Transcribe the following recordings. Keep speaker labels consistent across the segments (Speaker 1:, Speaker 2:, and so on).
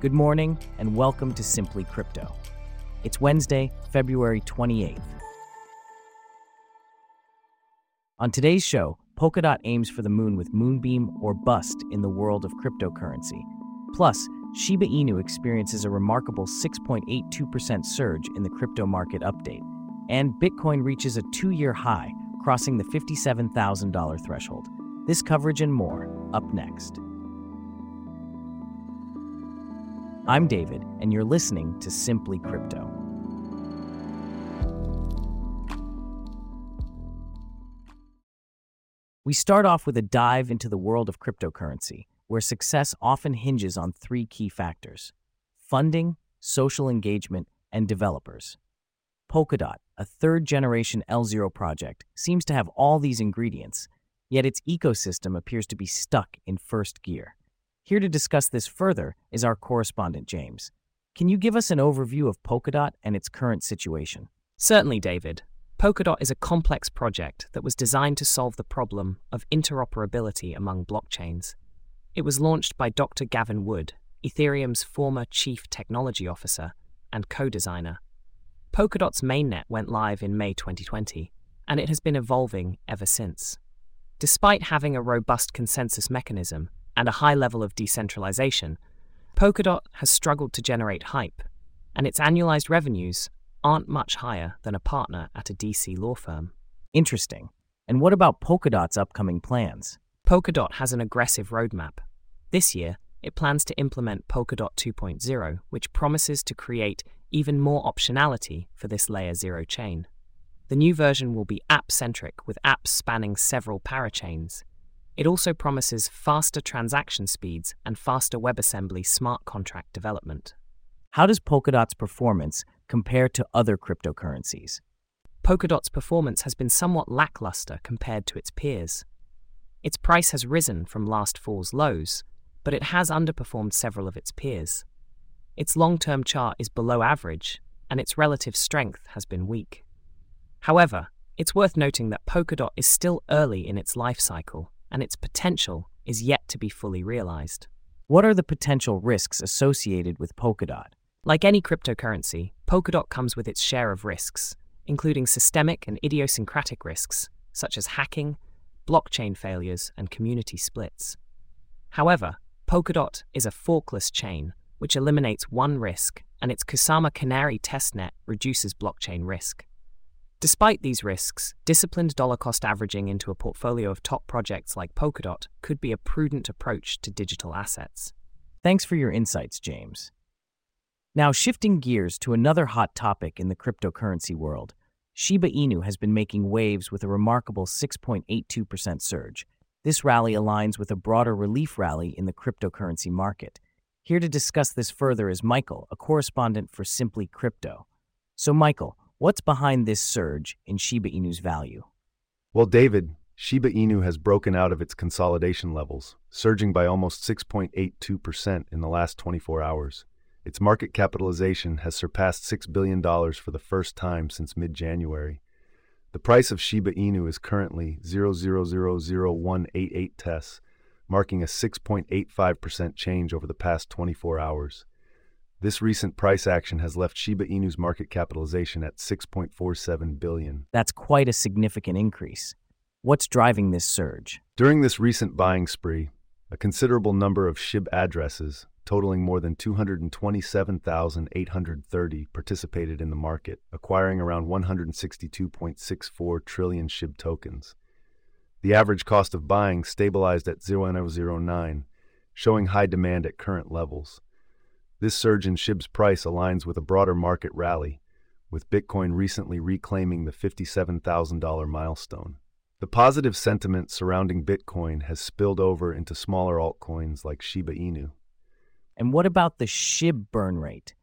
Speaker 1: Good morning, and welcome to Simply Crypto. It's Wednesday, February 28th. On today's show, Polkadot aims for the moon with Moonbeam or bust in the world of cryptocurrency. Plus, Shiba Inu experiences a remarkable 6.82% surge in the crypto market update, and Bitcoin reaches a two year high, crossing the $57,000 threshold. This coverage and more up next. I'm David, and you're listening to Simply Crypto. We start off with a dive into the world of cryptocurrency, where success often hinges on three key factors funding, social engagement, and developers. Polkadot, a third generation L0 project, seems to have all these ingredients, yet its ecosystem appears to be stuck in first gear. Here to discuss this further is our correspondent, James. Can you give us an overview of Polkadot and its current situation?
Speaker 2: Certainly, David. Polkadot is a complex project that was designed to solve the problem of interoperability among blockchains. It was launched by Dr. Gavin Wood, Ethereum's former chief technology officer and co designer. Polkadot's mainnet went live in May 2020, and it has been evolving ever since. Despite having a robust consensus mechanism, and a high level of decentralization, Polkadot has struggled to generate hype, and its annualized revenues aren't much higher than a partner at a DC law firm.
Speaker 1: Interesting. And what about Polkadot's upcoming plans?
Speaker 2: Polkadot has an aggressive roadmap. This year, it plans to implement Polkadot 2.0, which promises to create even more optionality for this layer 0 chain. The new version will be app centric with apps spanning several parachains, it also promises faster transaction speeds and faster WebAssembly smart contract development.
Speaker 1: How does Polkadot's performance compare to other cryptocurrencies?
Speaker 2: Polkadot's performance has been somewhat lackluster compared to its peers. Its price has risen from last fall's lows, but it has underperformed several of its peers. Its long term chart is below average, and its relative strength has been weak. However, it's worth noting that Polkadot is still early in its life cycle and its potential is yet to be fully realized.
Speaker 1: What are the potential risks associated with Polkadot?
Speaker 2: Like any cryptocurrency, Polkadot comes with its share of risks, including systemic and idiosyncratic risks, such as hacking, blockchain failures, and community splits. However, Polkadot is a forkless chain, which eliminates one risk, and its Kusama Canary testnet reduces blockchain risk. Despite these risks, disciplined dollar cost averaging into a portfolio of top projects like Polkadot could be a prudent approach to digital assets.
Speaker 1: Thanks for your insights, James. Now, shifting gears to another hot topic in the cryptocurrency world, Shiba Inu has been making waves with a remarkable 6.82% surge. This rally aligns with a broader relief rally in the cryptocurrency market. Here to discuss this further is Michael, a correspondent for Simply Crypto. So, Michael, What's behind this surge in Shiba Inu's value?
Speaker 3: Well, David, Shiba Inu has broken out of its consolidation levels, surging by almost 6.82% in the last 24 hours. Its market capitalization has surpassed $6 billion for the first time since mid January. The price of Shiba Inu is currently 0.000188 TES, marking a 6.85% change over the past 24 hours. This recent price action has left Shiba Inu's market capitalization at 6.47 billion.
Speaker 1: That's quite a significant increase. What's driving this surge?
Speaker 3: During this recent buying spree, a considerable number of SHIB addresses, totaling more than 227,830, participated in the market, acquiring around 162.64 trillion SHIB tokens. The average cost of buying stabilized at 0.009, showing high demand at current levels. This surge in SHIB's price aligns with a broader market rally, with Bitcoin recently reclaiming the $57,000 milestone. The positive sentiment surrounding Bitcoin has spilled over into smaller altcoins like Shiba Inu.
Speaker 1: And what about the SHIB burn rate?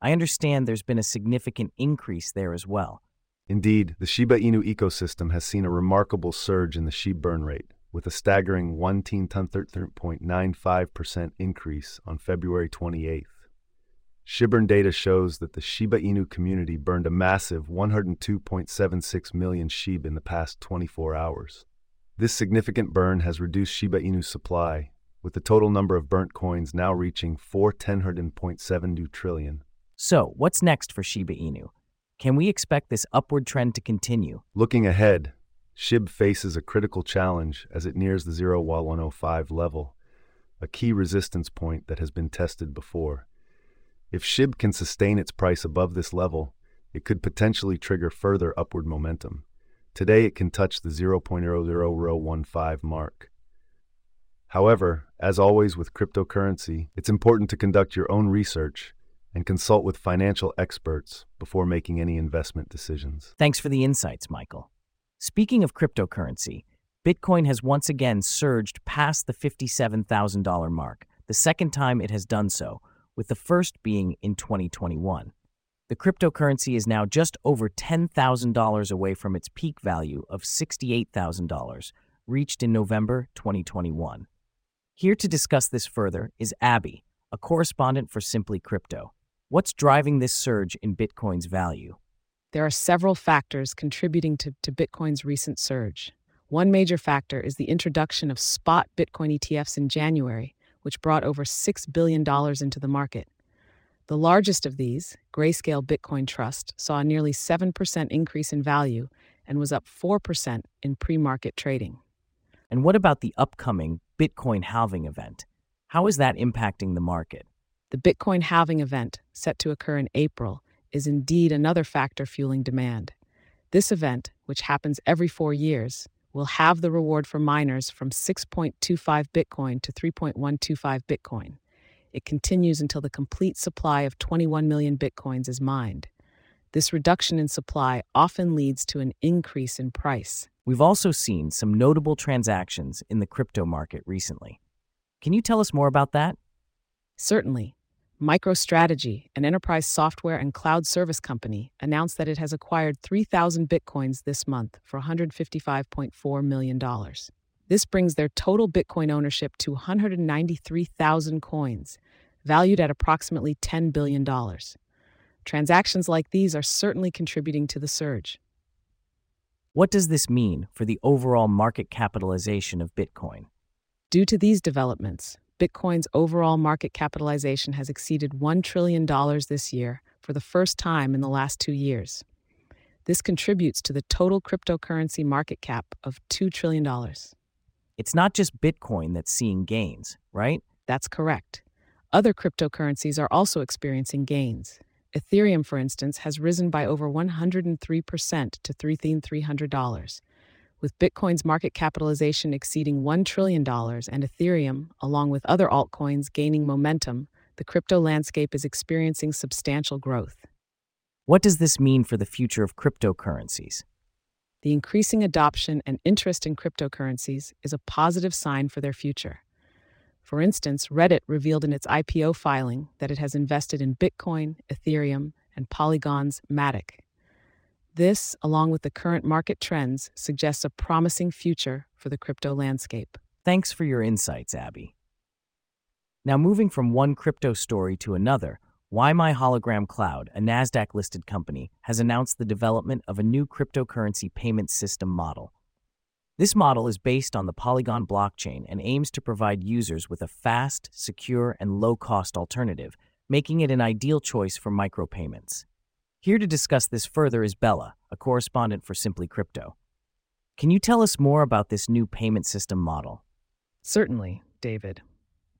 Speaker 1: I understand there's been a significant increase there as well.
Speaker 3: Indeed, the Shiba Inu ecosystem has seen a remarkable surge in the SHIB burn rate, with a staggering 1.13.95% increase on February 28th. SHIBurn data shows that the Shiba Inu community burned a massive 102.76 million SHIB in the past 24 hours. This significant burn has reduced Shiba Inu's supply, with the total number of burnt coins now reaching 410.72 trillion.
Speaker 1: So, what's next for Shiba Inu? Can we expect this upward trend to continue?
Speaker 3: Looking ahead, SHIB faces a critical challenge as it nears the 0 while 105 level, a key resistance point that has been tested before. If SHIB can sustain its price above this level, it could potentially trigger further upward momentum. Today, it can touch the 0.0015 mark. However, as always with cryptocurrency, it's important to conduct your own research and consult with financial experts before making any investment decisions.
Speaker 1: Thanks for the insights, Michael. Speaking of cryptocurrency, Bitcoin has once again surged past the $57,000 mark, the second time it has done so, with the first being in 2021. The cryptocurrency is now just over $10,000 away from its peak value of $68,000, reached in November 2021. Here to discuss this further is Abby, a correspondent for Simply Crypto. What's driving this surge in Bitcoin's value?
Speaker 4: There are several factors contributing to, to Bitcoin's recent surge. One major factor is the introduction of spot Bitcoin ETFs in January, which brought over $6 billion into the market. The largest of these, Grayscale Bitcoin Trust, saw a nearly 7% increase in value and was up 4% in pre market trading.
Speaker 1: And what about the upcoming Bitcoin halving event? How is that impacting the market?
Speaker 4: The Bitcoin halving event, set to occur in April, is indeed another factor fueling demand. This event, which happens every four years, will halve the reward for miners from 6.25 Bitcoin to 3.125 Bitcoin. It continues until the complete supply of 21 million Bitcoins is mined. This reduction in supply often leads to an increase in price.
Speaker 1: We've also seen some notable transactions in the crypto market recently. Can you tell us more about that?
Speaker 4: Certainly. MicroStrategy, an enterprise software and cloud service company, announced that it has acquired 3,000 bitcoins this month for $155.4 million. This brings their total Bitcoin ownership to 193,000 coins, valued at approximately $10 billion. Transactions like these are certainly contributing to the surge.
Speaker 1: What does this mean for the overall market capitalization of Bitcoin?
Speaker 4: Due to these developments, Bitcoin's overall market capitalization has exceeded $1 trillion this year for the first time in the last two years. This contributes to the total cryptocurrency market cap of $2 trillion.
Speaker 1: It's not just Bitcoin that's seeing gains, right?
Speaker 4: That's correct. Other cryptocurrencies are also experiencing gains. Ethereum, for instance, has risen by over 103% to $3,300, with Bitcoin's market capitalization exceeding $1 trillion and Ethereum, along with other altcoins, gaining momentum. The crypto landscape is experiencing substantial growth.
Speaker 1: What does this mean for the future of cryptocurrencies?
Speaker 4: The increasing adoption and interest in cryptocurrencies is a positive sign for their future. For instance, Reddit revealed in its IPO filing that it has invested in Bitcoin, Ethereum, and Polygon's Matic. This, along with the current market trends, suggests a promising future for the crypto landscape.
Speaker 1: Thanks for your insights, Abby. Now, moving from one crypto story to another, WiMi Hologram Cloud, a NASDAQ listed company, has announced the development of a new cryptocurrency payment system model. This model is based on the Polygon blockchain and aims to provide users with a fast, secure, and low cost alternative, making it an ideal choice for micropayments. Here to discuss this further is Bella, a correspondent for Simply Crypto. Can you tell us more about this new payment system model?
Speaker 4: Certainly, David.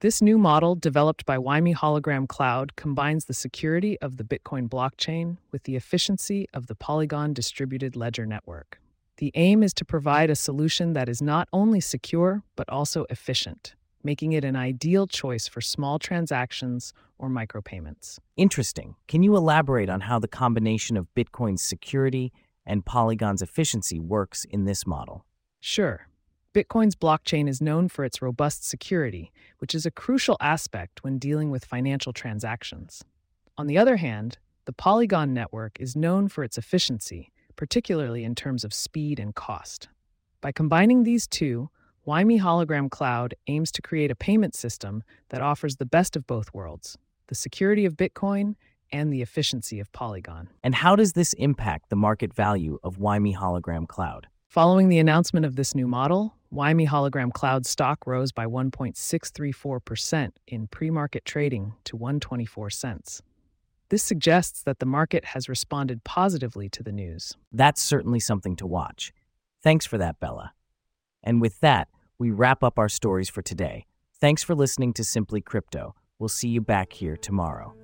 Speaker 4: This new model, developed by WiMi Hologram Cloud, combines the security of the Bitcoin blockchain with the efficiency of the Polygon distributed ledger network. The aim is to provide a solution that is not only secure, but also efficient, making it an ideal choice for small transactions or micropayments.
Speaker 1: Interesting. Can you elaborate on how the combination of Bitcoin's security and Polygon's efficiency works in this model?
Speaker 4: Sure. Bitcoin's blockchain is known for its robust security, which is a crucial aspect when dealing with financial transactions. On the other hand, the Polygon network is known for its efficiency, particularly in terms of speed and cost. By combining these two, WiMi Hologram Cloud aims to create a payment system that offers the best of both worlds the security of Bitcoin and the efficiency of Polygon.
Speaker 1: And how does this impact the market value of WiMi Hologram Cloud?
Speaker 4: Following the announcement of this new model, WiMi Hologram Cloud stock rose by 1.634% in pre market trading to 124 cents. This suggests that the market has responded positively to the news.
Speaker 1: That's certainly something to watch. Thanks for that, Bella. And with that, we wrap up our stories for today. Thanks for listening to Simply Crypto. We'll see you back here tomorrow.